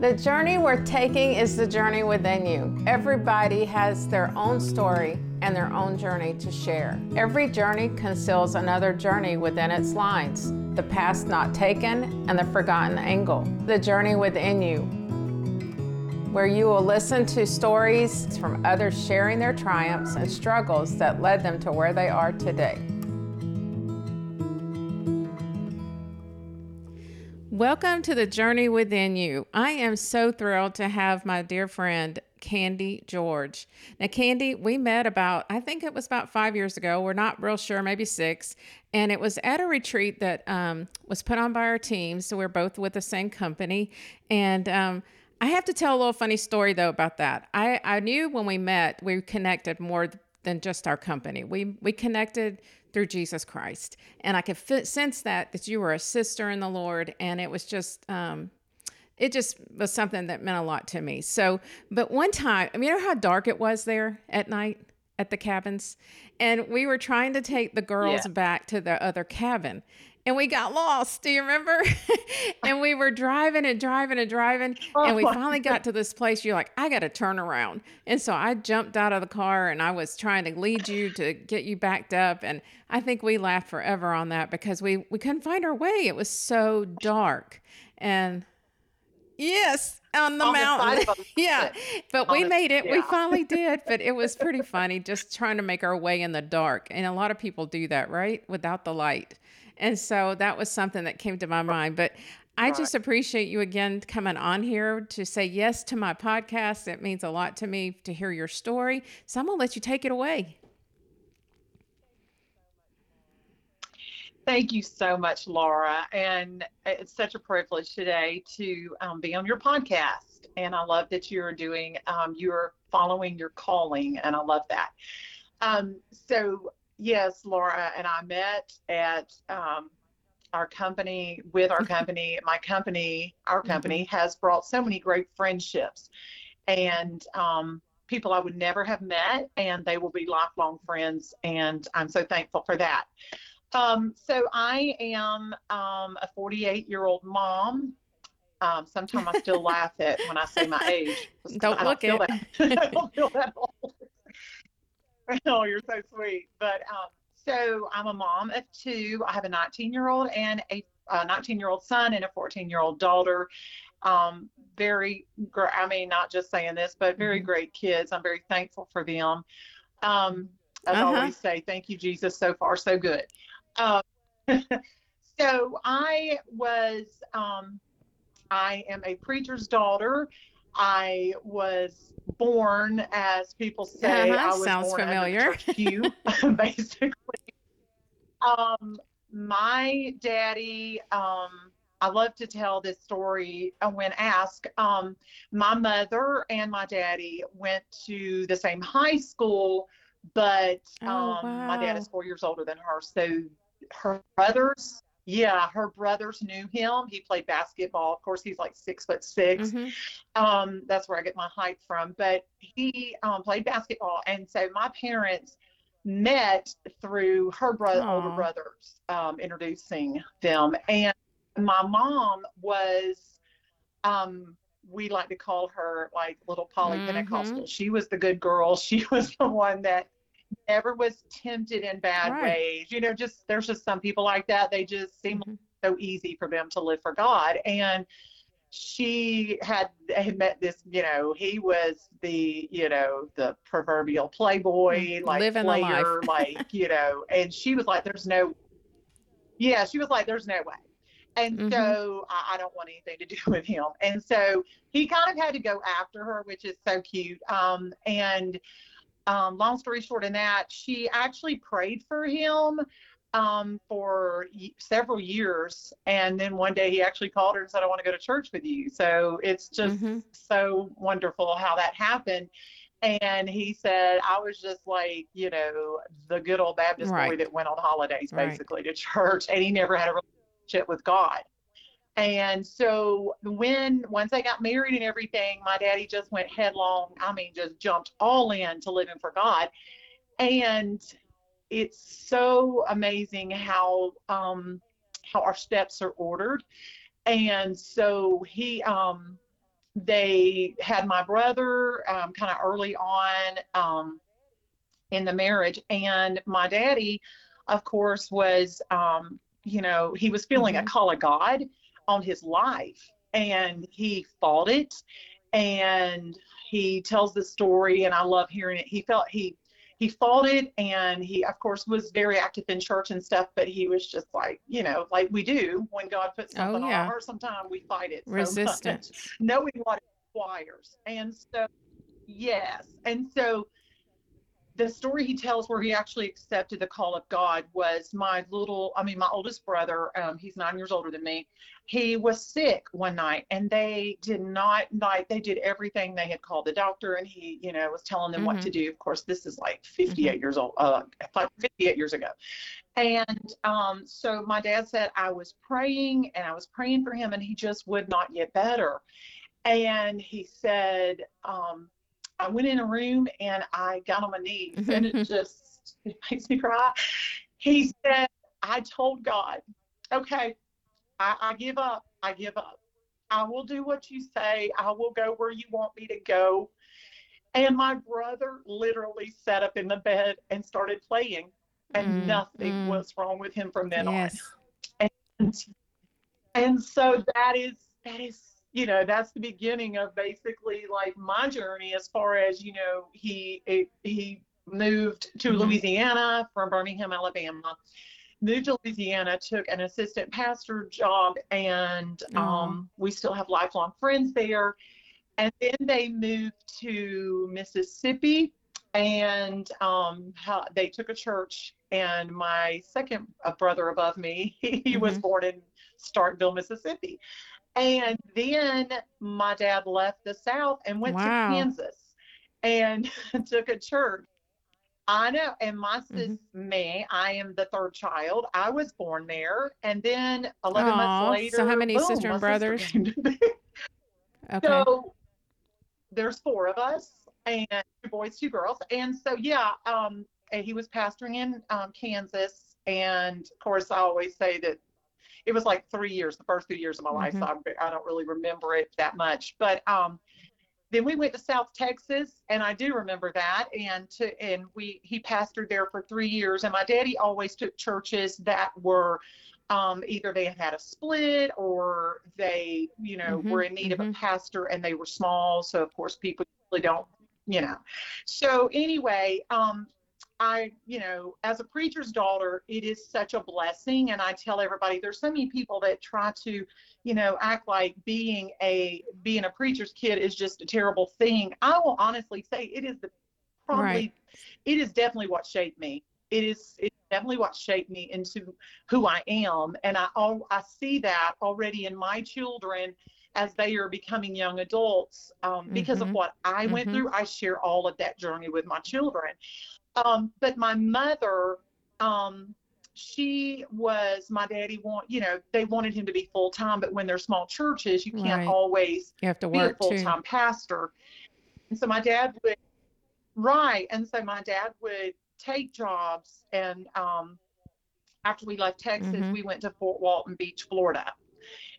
The journey worth taking is the journey within you. Everybody has their own story and their own journey to share. Every journey conceals another journey within its lines the past not taken and the forgotten angle. The journey within you, where you will listen to stories from others sharing their triumphs and struggles that led them to where they are today. Welcome to the journey within you. I am so thrilled to have my dear friend Candi George. Now, Candi, we met about, I think it was about five years ago. We're not real sure, maybe six. And it was at a retreat that um, was put on by our team. So we're both with the same company. And um, I have to tell a little funny story, though, about that. I, I knew when we met, we connected more than just our company. We, we connected through Jesus Christ. And I could sense that, that you were a sister in the Lord. And it was just, um, it just was something that meant a lot to me. So, but one time, I mean, you know how dark it was there at night at the cabins? And we were trying to take the girls yeah. back to the other cabin and we got lost. Do you remember? and we were driving and driving and driving. Oh and we finally got to this place. You're like, I got to turn around. And so I jumped out of the car and I was trying to lead you to get you backed up. And I think we laughed forever on that because we, we couldn't find our way. It was so dark. And yes, on the on mountain. The yeah. But on we made it. Yeah. We finally did. But it was pretty funny just trying to make our way in the dark. And a lot of people do that, right? Without the light. And so that was something that came to my mind. But I just appreciate you again coming on here to say yes to my podcast. It means a lot to me to hear your story. So I'm going to let you take it away. Thank you so much, Laura. And it's such a privilege today to um, be on your podcast. And I love that you're doing, um, you're following your calling, and I love that. Um, so Yes, Laura and I met at um, our company with our company. My company, our mm-hmm. company, has brought so many great friendships and um, people I would never have met, and they will be lifelong friends. And I'm so thankful for that. Um, so I am um, a 48 year old mom. Um, sometimes I still laugh at when I say my age. Don't look don't it. That, I don't feel that old. oh, you're so sweet. But um, so I'm a mom of two. I have a 19 year old and a 19 year old son and a 14 year old daughter. Um, very, I mean, not just saying this, but very mm-hmm. great kids. I'm very thankful for them. Um, as uh-huh. I always say, thank you, Jesus. So far, so good. Um, so I was, um, I am a preacher's daughter. I was born, as people say, uh-huh. I was Sounds born familiar. pew, basically. Um, my daddy, um, I love to tell this story uh, when asked. Um, my mother and my daddy went to the same high school, but oh, wow. Um, my dad is four years older than her. So her brothers yeah, her brothers knew him. He played basketball. Of course, he's like six foot 6 mm-hmm. um, that's where I get my height from. But he um, played basketball, and so my parents met through her brother, older brothers um, introducing them. And my mom was, um, we like to call her like little Polly mm-hmm. Pentecostal. She was the good girl. She was the one that never was tempted in bad right. ways. You know, just there's just some people like that. They just seem mm-hmm. so easy for them to live for God. And she had had met this, you know, he was the, you know, the proverbial playboy, mm, like Living player, like, you know, and she was like, There's no yeah, she was like, There's no way. And mm-hmm. so I, I, don't want anything to do with him. And so he kind of had to go after her, which is so cute. Um, and um, long story short, in that she actually prayed for him um, for y- several years, and then one day he actually called her and said, "I want to go to church with you." So it's just mm-hmm. so wonderful how that happened. And he said, I was just like, you know, the good old Baptist right. boy that went on holidays basically right. to church, and he never had a relationship with God. And so when once I got married and everything, my daddy just went headlong. I mean, just jumped all in to living for God. And it's so amazing how um, how our steps are ordered. And so he um, they had my brother um, kind of early on um, in the marriage, and my daddy, of course, was um, you know he was feeling Mm-hmm. a call of God on his life, and he fought it, and he tells the story, and I love hearing it. He felt he he fought it and he of course was very active in church and stuff but he was just like you know like we do when god puts Oh, something on our heart sometimes we fight it so Resistance. knowing what it requires and so yes and so the story he tells where he actually accepted the call of God was my little, I mean, my oldest brother, um, he's nine years older than me. He was sick one night and they did not, like, they did everything. They had called the doctor and he, you know, was telling them what Mhm. to do. Of course, this is like 58 years old, uh, like 58 years ago. And um, so my dad said, I was praying and I was praying for him and he just would not get better. And he said, um, I went in a room and I got on my knees and it just it makes me cry. He said, I told God, okay, I, I give up. I give up. I will do what you say. I will go where you want me to go. And my brother literally sat up in the bed and started playing, and Mm, nothing mm. was wrong with him from then Yes. on. And so that is that is you know that's the beginning of basically like my journey as far as you know he he moved to Mhm. Louisiana from Birmingham, Alabama. Moved to Louisiana, took an assistant pastor job, and Aw. um, we still have lifelong friends there. And then they moved to Mississippi, and um, they took a church. And my second brother above me, he was Mhm. born in Starkville, Mississippi. And then my dad left the South and went Wow. to Kansas and took a church. I know. And my sis, Mhm. me, I am the third child. I was born there. And then 11 Aw, months later. so how many boom, sister and brothers? be. Okay. So there's four of us, and two boys, two girls. And so, yeah, um, he was pastoring in um, Kansas. And of course, I always say that it was like three years, the first three years of my life. So I, I don't really remember it that much. But um, then we went to South Texas, and I do remember that. And to and we he pastored there for three years. And my daddy always took churches that were um, either they had had a split or they, you know, Mhm, were in need of a mhm. pastor and they were small. So of course people really don't, you know. So anyway, um, I, you know, as a preacher's daughter, it is such a blessing. And I tell everybody there's so many people that try to, you know, act like being a being a preacher's kid is just a terrible thing. I will honestly say it is the probably Right. it is definitely what shaped me. It is it's definitely what shaped me into who I am. And I I see that already in my children as they are becoming young adults um, because of Mhm. what I went Mhm. through. I share all of that journey with my children. Um, but my mother, um, she was my daddy want you know they wanted him to be full time, but when they're small churches, you can't Right. always You have to be a work full time pastor. And so my dad would, right. And so my dad would take jobs. And um, after we left Texas, Mhm. we went to Fort Walton Beach, Florida.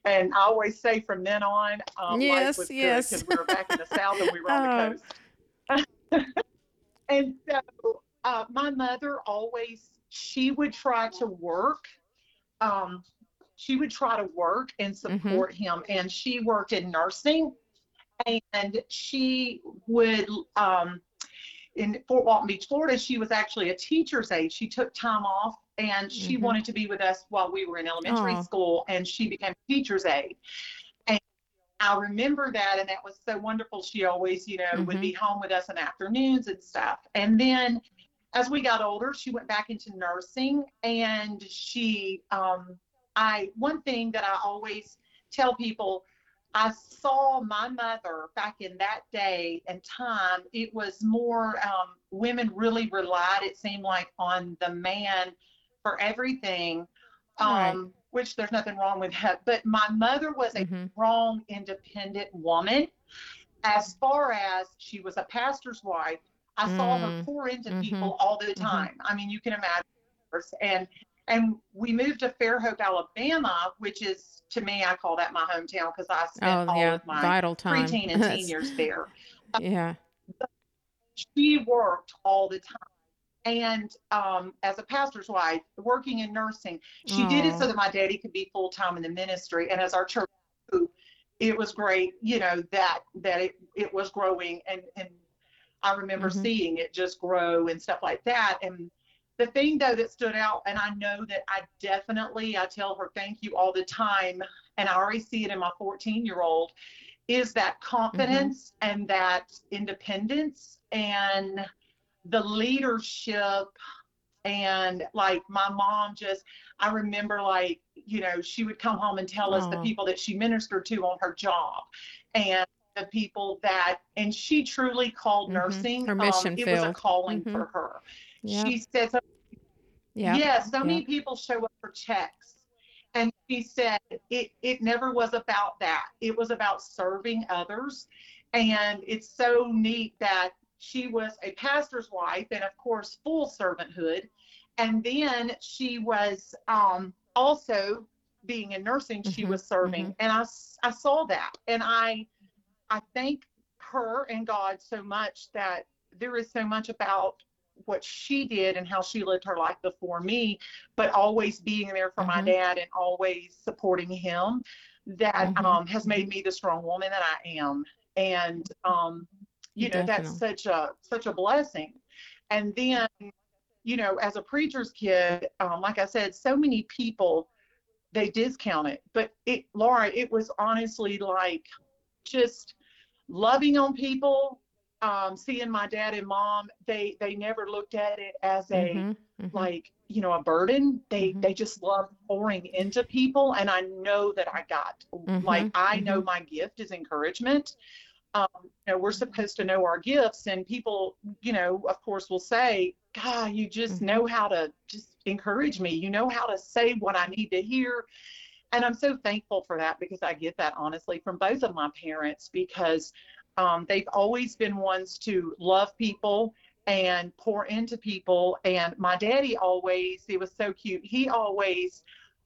And I always say from then on, um, Yes, life was yes. good because we were back in the South and we were on the coast. and so uh, my mother always, she would try to work. Um, she would try to work and support him. And she worked in nursing and she would um, in Fort Walton Beach, Florida. She was actually a teacher's aide. She took time off and she Mhm. wanted to be with us while we were in elementary Aw. school, and she became a teacher's aide. And I remember that, and that was so wonderful. She always, you know, would be home with us in afternoons and stuff. And then as we got older, she went back into nursing, and she, um, I, one thing that I always tell people I saw my mother back in that day and time. It was more um, women really relied, it seemed like, on the man for everything, um, Right. which there's nothing wrong with that. But my mother was a Mhm. strong, independent woman. As far as she was a pastor's wife, I saw her Mm. pour into Mhm. people all the Mhm. time. I mean, you can imagine. And and we moved to Fairhope, Alabama, which is to me, I call that my hometown because I spent Oh, all yeah. of my Vital time. preteen and teen years there. yeah. She worked all the time. And um, as a pastor's wife, working in nursing, she did it so that my daddy could be full time in the ministry. And as our church grew, it was great, you know, that that it, it was growing and and I remember Mhm. seeing it just grow and stuff like that. And the thing though that stood out, and I know that I definitely I tell her thank you all the time, and I already see it in my 14 year old, is that confidence and that independence and the leadership and like my mom just i remember like you know she would come home and tell us the people that she ministered to on her job and the people that and she truly called Mhm. nursing Her mission um, it was a calling Mhm. for her Yeah. she said so Yeah. Yes, so yeah. many people show up for checks. And she said it, it never was about that. It was about serving others. And it's so neat that she was a pastor's wife and, of course, full servanthood. And then she was um, also being in nursing, she Mhm, was serving. And I, I saw that. And I, I thank her and God so much that there is so much about what she did and how she lived her life before me, but always being there for my Mhm. dad and always supporting him that Mhm, um, has made me the strong woman that I am. And um, you know, that's such a such a blessing. And then, you know, as a preacher's kid, um, like I said, so many people they discount it, but it, Laura, it was honestly like just loving on people. Um, seeing my dad and mom, they they never looked at it as a Mhm, mhm. like you know a burden. They Mhm. they just love pouring into people, and I know that I got like Mhm, I know mhm. my gift is encouragement. Um, you know, we're supposed to know our gifts, and people, you know, of course, will say, "God, you just Mhm. know how to just encourage me. You know how to say what I need to hear." And I'm so thankful for that because I get that honestly from both of my parents because um, they've always been ones to love people and pour into people. And my daddy always, it was so cute. He always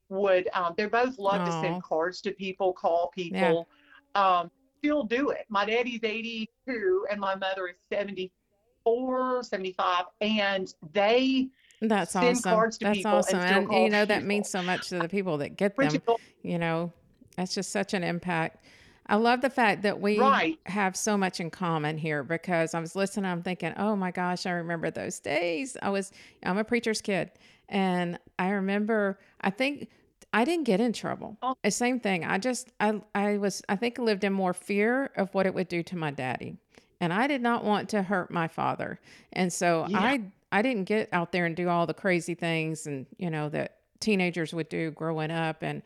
would, um, they both love to send cards to people, call people, um, still do it. My daddy's 82 and my mother is 74, 75. And they, That's send awesome. cards to That's people and awesome. And call you know that people. means so much to the people that get them. You know, that's just such an impact. I love the fact that we Right. have so much in common here because I was listening, I'm thinking, oh my gosh, I remember those days. I was, I'm a preacher's kid. And I remember, I think I didn't get in trouble. Oh. The same thing. I just, I, I was, I think lived in more fear of what it would do to my daddy. And I did not want to hurt my father. And so Yeah. I, I didn't get out there and do all the crazy things and, you know, that teenagers would do growing up. And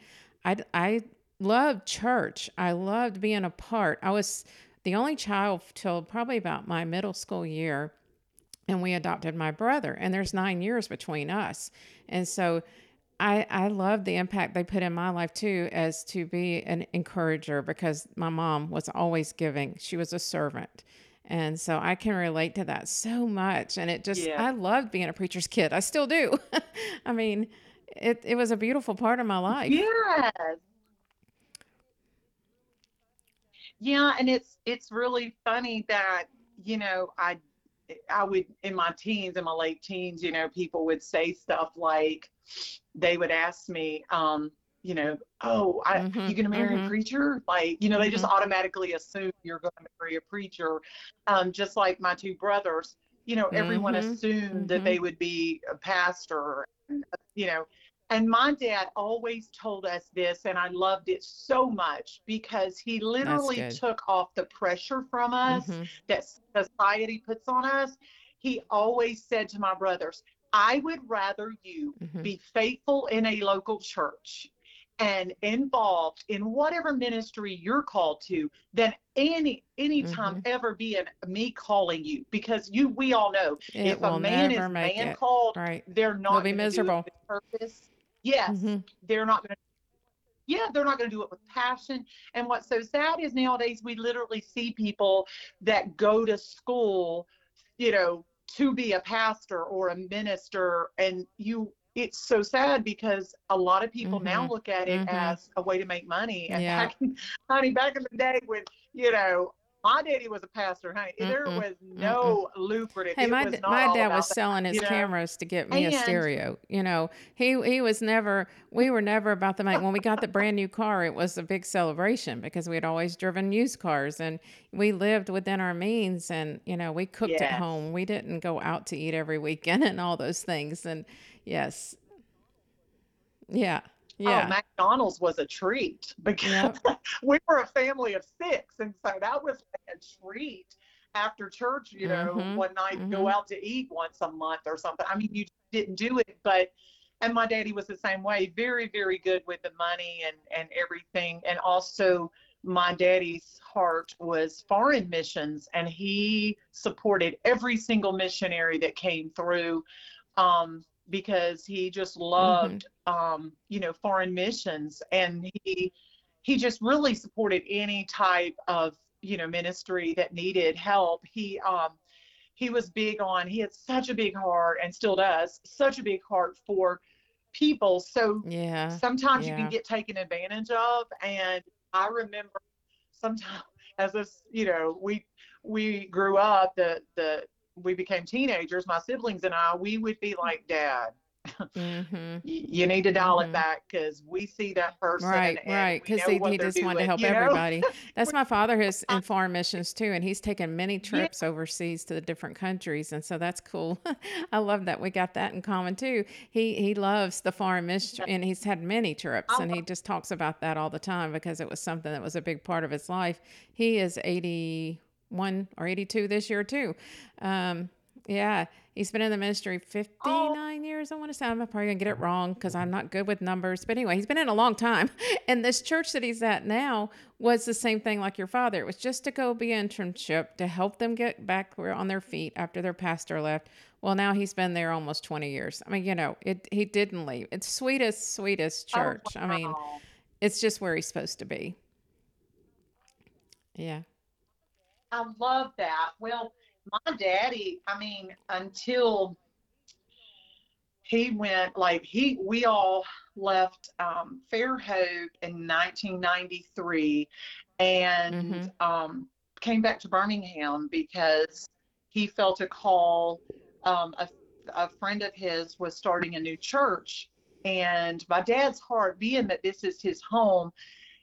I, I loved church. I loved being a part. I was the only child till probably about my middle school year, and we adopted my brother. And there's nine years between us, and so I I love the impact they put in my life too, as to be an encourager because my mom was always giving. She was a servant. And so I can relate to that so much. And it just, Yeah. I loved being a preacher's kid. I still do. I mean, it, it was a beautiful part of my life. Yes. Yeah, and it's it's really funny that, you know, I I would in my teens, in my late teens, you know, people would say stuff like they would ask me, um, you know, oh, I, Mhm, you gonna marry mhm. a preacher? Like, you know, they just Mhm. automatically assume you're gonna marry a preacher. Um, just like my two brothers, you know, everyone Mhm, assumed that mhm. they would be a pastor, you know, and my dad always told us this, and I loved it so much because he literally took off the pressure from us Mhm. that society puts on us. He always said to my brothers, I would rather you Mhm. be faithful in a local church and involved in whatever ministry you're called to than any any time Mhm. ever be in me calling you because you we all know It if a man is man it. called Right. they're not be gonna do it miserable. with purpose. Yes, Mhm. they're not going to. Yeah, they're not going to do it with passion. And what's so sad is nowadays we literally see people that go to school, you know, to be a pastor or a minister, and you. It's so sad because a lot of people now Mhm. look at it Mhm. as a way to make money. And Yeah. back, honey, back in the day when you know my daddy was a pastor, honey, there Mm-mm. was no lucrative. Hey, it my was d- not my dad was that, selling his you know? cameras to get me a stereo. You know, he he was never. We were never about the money. When we got the brand new car, it was a big celebration because we had always driven used cars, and we lived within our means. And you know, we cooked at home. We didn't go out to eat every weekend and all those things. And yes, yeah, yeah, Oh, McDonald's was a treat because Yep. we were a family of six, and so that was like a treat after church. You know, Mhm, one night go mhm. out to eat once a month or something. I mean, you didn't do it, but and my daddy was the same way. Very, very good with the money and and everything, and also my daddy's heart was foreign missions, and he supported every single missionary that came through. Um, because he just loved um, you know, foreign missions, and he he just really supported any type of you know ministry that needed help. He um, he was big on. He had such a big heart, and still does such a big heart for people. So yeah. sometimes you can get taken advantage of, and I remember sometimes as this, you know, we we grew up, the the we became teenagers, my siblings and I, we would be like, Dad, Mm-hmm. you need to dial Mhm. it back because we see that person Right, and right. Because he, he just wanted to help everybody. That's my father is in foreign missions too, and he's taken many trips overseas to the different countries, and so that's cool. I love that we got that in common too. He he loves the foreign mission, and he's had many trips, and he just talks about that all the time because it was something that was a big part of his life. He is eighty one or eighty two this year too. Um, yeah, he's been in the ministry 59 years. I want to say I'm probably gonna get it wrong because I'm not good with numbers. But anyway, he's been in a long time. And this church that he's at now was the same thing like your father. It was just to go be an internship to help them get back on their feet after their pastor left. Well, now he's been there almost 20 years. I mean, you know, it he didn't leave. It's sweetest, sweetest Oh, church. I mean, it's just where he's supposed to be. Yeah. I love that. Well, my daddy, I mean, until he went, like he, we all left um, Fairhope in 1993, and Mhm. um, came back to Birmingham because he felt a call. Um, a, a friend of his was starting a new church, and my dad's heart, being that this is his home,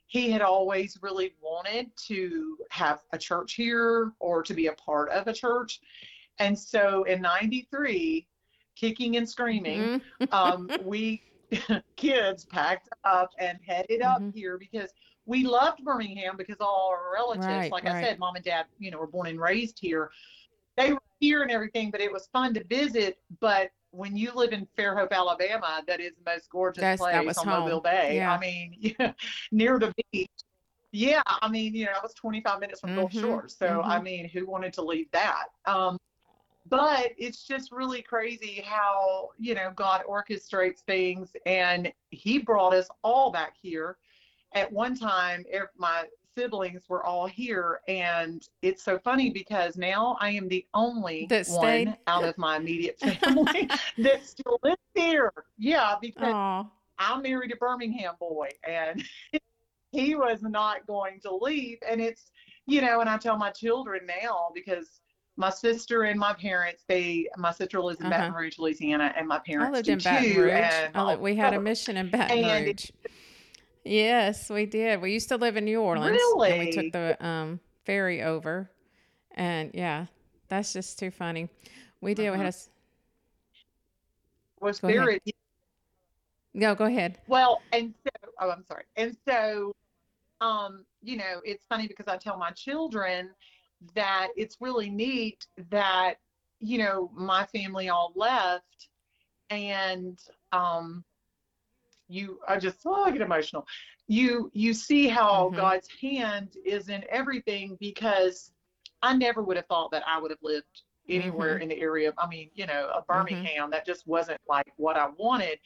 he had always really wanted to have a church here or to be a part of a church. And so in 93, kicking and screaming, Mhm. um, we kids packed up and headed up Mhm. here because we loved Birmingham because all our relatives, Right, like I said, mom and dad, you know, were born and raised here. They were here and everything, but it was fun to visit. But when you live in Fairhope, Alabama, that is the most gorgeous That's- that place on home. Mobile Bay. Yeah. I mean, near the beach. Yeah, I mean, you know, I was 25 minutes from Gulf Mhm, Shores. So, I mhm. mean, who wanted to leave that? Um, but it's just really crazy how, you know, God orchestrates things. And He brought us all back here. At one time, my siblings were all here. And it's so funny because now I am the only That one stayed? out of my immediate family that still lives here. Yeah, because Aw. I married a Birmingham boy and he was not going to leave. And it's, you know, and I tell my children now because my sister and my parents, they, my sister lives in Baton Uh-huh. Rouge, Louisiana, and my I parents lived do in Baton too. Rouge. And I we had a mission in Baton Rouge. Yes, we did. We used to live in New Orleans, and we took the um, ferry over. And yeah, that's just too funny. We did. We had Mhm. a was Go ahead. very no. Go ahead. Well, and so, oh, I'm sorry. And so, um, you know, it's funny because I tell my children that it's really neat that, you know, my family all left and, um, you, I just, oh, I get emotional. You, you see how Mhm. God's hand is in everything because I never would have thought that I would have lived anywhere mm-hmm. in the area of, I mean, you know, of mm-hmm. Birmingham. That just wasn't like what I wanted.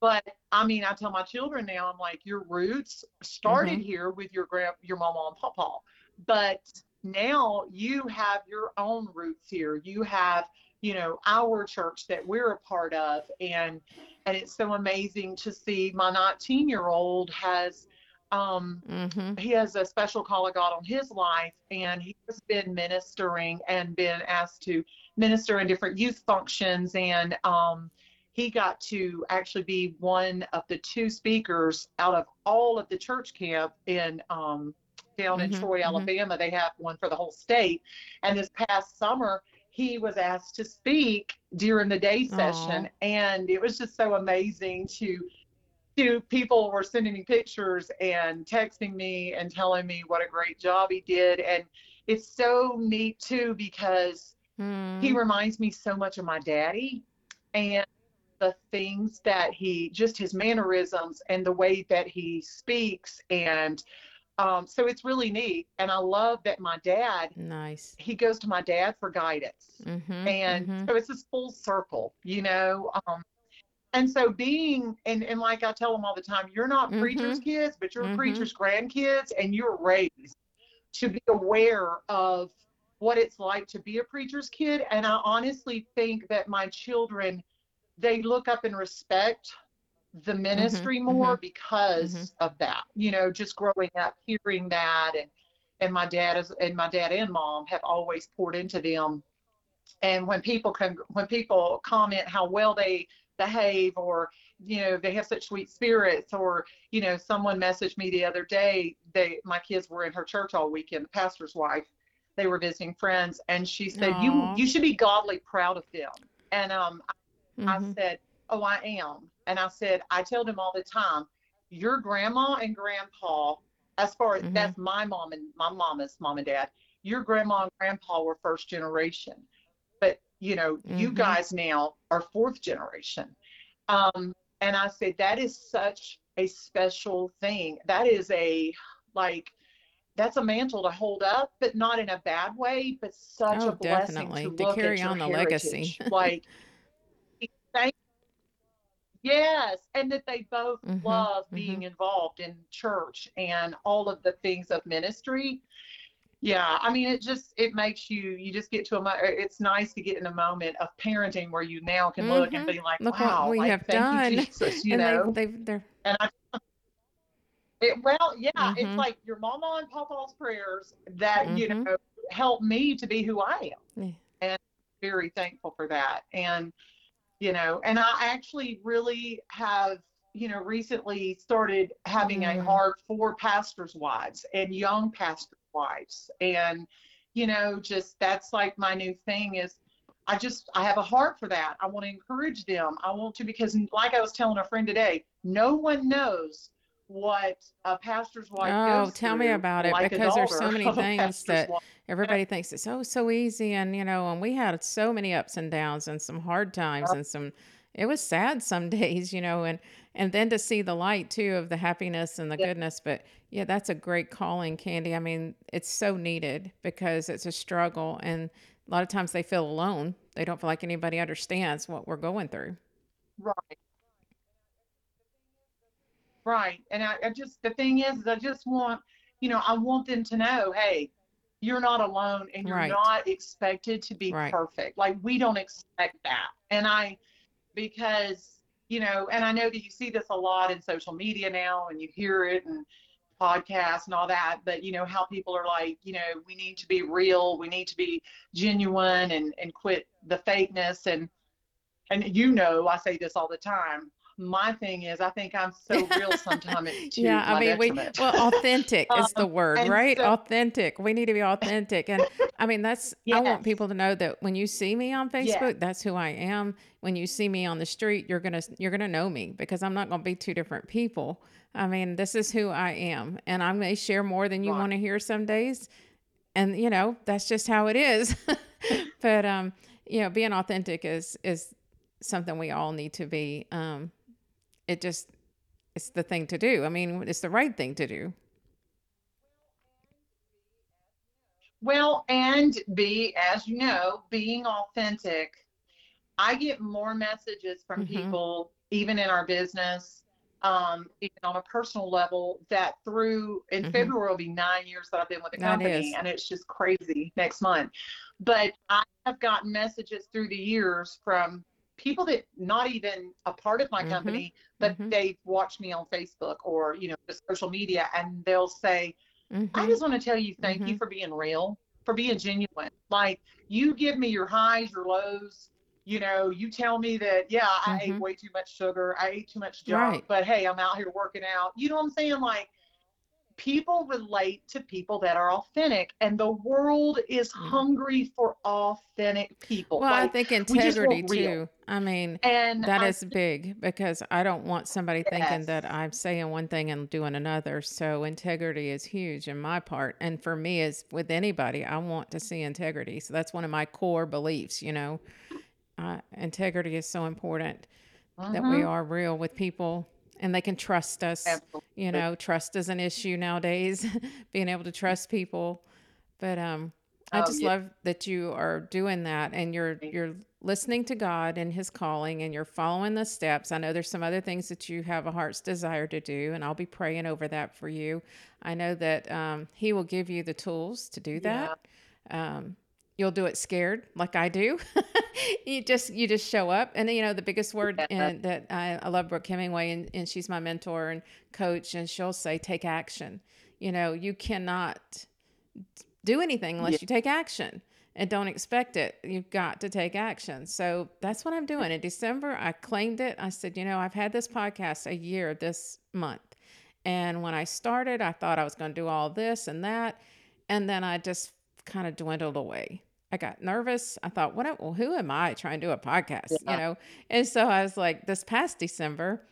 But I mean, I tell my children now, I'm like, your roots started mm-hmm. here with your grand, your mama and papa, but now you have your own roots here. You have you know, our church that we're a part of. And and it's so amazing to see my 19 year old has um, Mm-hmm. he has a special call of God on his life, and he has been ministering and been asked to minister in different youth functions. And um, he got to actually be one of the two speakers out of all of the church camp in um, down in Mhm, Troy, mhm. Alabama. They have one for the whole state. And this past summer, he was asked to speak during the day session, Aw. and it was just so amazing to to people were sending me pictures and texting me and telling me what a great job he did and it's so neat too because he Mm. reminds me so much of my daddy and the things that he just his mannerisms and the way that he speaks and um, so it's really neat and i love that my dad Nice. he goes to my dad for guidance Mm-hmm. and mm-hmm. so it's this full circle you know um, and so being and, and like i tell them all the time you're not preachers kids but you're Mhm. preachers grandkids and you're raised to be aware of what it's like to be a preacher's kid and i honestly think that my children they look up and respect the ministry more because of that you know just growing up hearing that and and my dad is and my dad and mom have always poured into them. And when people can when people comment how well they behave or you know they have such sweet spirits or you know someone messaged me the other day they my kids were in her church all weekend the pastor's wife. They were visiting friends and she said you you should be godly proud of them. And um I Mhm. said, Oh, I am. And I said, I tell them all the time, your grandma and grandpa, as far as Mhm. that's my mom and my mama's mom and dad, your grandma and grandpa were first generation. But, you know, you Mhm. guys now are fourth generation. Um, and I said, that is such a special thing. That is a, like, that's a mantle to hold up, but not in a bad way, but such Oh, a blessing definitely. to To carry on the legacy. Like, thank yes, and that they both Mhm, love being involved in church and all of the things of ministry. Yeah, I mean, it just it makes you you just get to a mo- it's nice to get in a moment of parenting where you now can look and Mhm. be like, Look wow, what we like, have done. you, Jesus, you and know. they've, they've, they're, And I, it, well, yeah, it's Mhm. like your mama and papa's prayers that you know help me to be who I am. Yeah. And very thankful for that. And you know, and I actually really have you know recently started having a Mm. heart for pastors' wives and young pastors' wives, and you know, just that's like my new thing is. I just I have a heart for that. I want to encourage them. I want to because like I was telling a friend today, no one knows what a pastor's wife Oh, tell me about it, like because there's so many things that wife. everybody thinks it's oh so easy and you know and we had so many ups and downs and some hard times and some it was sad some days you know and and then to see the light too of the happiness and the Yeah. goodness but yeah that's a great calling Candi i mean it's so needed because it's a struggle and a lot of times they feel alone they don't feel like anybody understands what we're going through Right. Right. And I, I just, the thing is, is I just want, you know, I want them to know, hey, you're not alone and you're Right. not expected to be Right. perfect. Like, we don't expect that. And I, because, you know, and I know that you see this a lot in social media now and you hear it and podcasts and all that, but, you know, how people are like, you know, we need to be real, we need to be genuine and, and quit the fakeness. And, and you know, I say this all the time. My thing is, I think I'm so real sometimes yeah, I mean, we well, authentic is the Um, word, right? so- authentic. We need to be authentic, and I mean, that's. I want people to know that when you see me on Yes. Facebook, that's who I am. When you see me on the street, you're gonna you're gonna know me because I'm not gonna be two different people. I mean, this is who I am, and I may share more than you Right. want to hear some days, and you know that's just how it is. but um, you know, being authentic is is something we all need to be. Um, it just it's the thing to do. I mean, it's the right thing to do. Well, and be, as you know, being authentic. I get more messages from Mhm. people, even in our business, um, even on a personal level, that through in Mhm. February will be nine years that I've been with the That company, is. and it's just crazy next month. But I have gotten messages through the years from people that not even a part of my Mhm. company, but Mhm. they've watched me on Facebook or, you know, just social media and they'll say, I Mhm. just want to tell you thank you Mhm. for being real, for being genuine. Like you give me your highs, your lows. You know, you tell me that, yeah, I ate Mhm. way too much sugar, I ate too much junk, Right. but hey, I'm out here working out. You know what I'm saying? Like people relate to people that are authentic, and the world is hungry for authentic people. Well, I think integrity too. I mean, And that I is big because I don't want somebody thinking that I'm saying one thing and doing another. So integrity is huge in my part. And for me, as with anybody, I want to see integrity. So that's one of my core beliefs, you know. Uh, integrity is so important that we hmm are real with people and they can trust us. You know, trust is an issue nowadays, being able to trust people. But um I Oh just yeah. love that you are doing that and you're you're listening to God and his calling and you're following the steps. I know there's some other things that you have a heart's desire to do and I'll be praying over that for you. I know that um he will give you the tools to do Yeah. that. Um you'll do it scared like I do. you just you just show up and you know the biggest word Yeah. in, that I, I love Brooke Hemingway and, and she's my mentor and coach and she'll say take action. You know, you cannot do anything Yeah. unless you take action and don't expect it. You've got to take action. So that's what I'm doing. In December, I claimed it. I said, you know, I've had this podcast a year this month. And when I started, I thought I was going to do all this and that. And then I just kind of dwindled away. I got nervous. I thought, what, well, who am I trying to do a podcast? You know? And so I was like, this past December,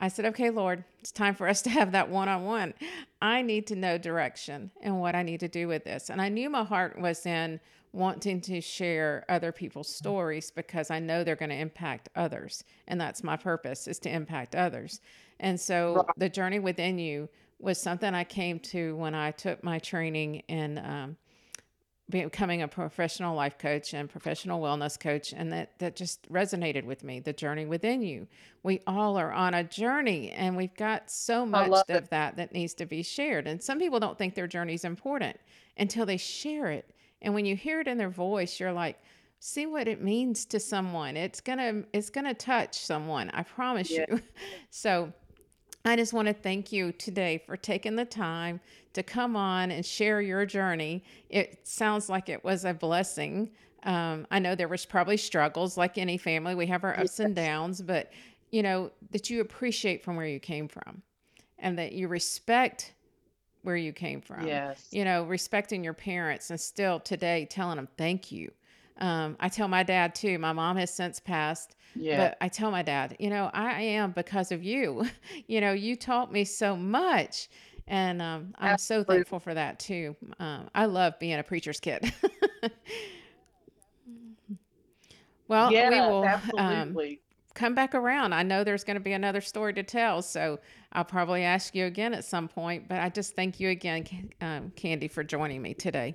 I said, okay, Lord, it's time for us to have that one on one. I need to know direction and what I need to do with this. And I knew my heart was in wanting to share other people's stories because I know they're going to impact others. And that's my purpose is to impact others. And so the journey within you was something I came to when I took my training in um, becoming a professional life coach and professional wellness coach and that that just resonated with me the journey within you. We all are on a journey and we've got so much love it. of that that needs to be shared. And some people don't think their journey is important until they share it. And when you hear it in their voice you're like see what it means to someone. It's gonna it's gonna touch someone i promise Yeah. you. So I just want to thank you today for taking the time to come on and share your journey. It sounds like it was a blessing. Um, I know there was probably struggles, like any family. We have our ups and downs, but you know that you appreciate from where you came from, and that you respect where you came from. Yes. You know, respecting your parents, and still today telling them thank you. Um, I tell my dad too. My mom has since passed, Yeah. but I tell my dad, you know, I am because of you. you know, you taught me so much. And um, I'm so thankful for that too. Um, I love being a preacher's kid. well, yeah, we will um, come back around. I know there's going to be another story to tell. So I'll probably ask you again at some point. But I just thank you again, um, Candi, for joining me today.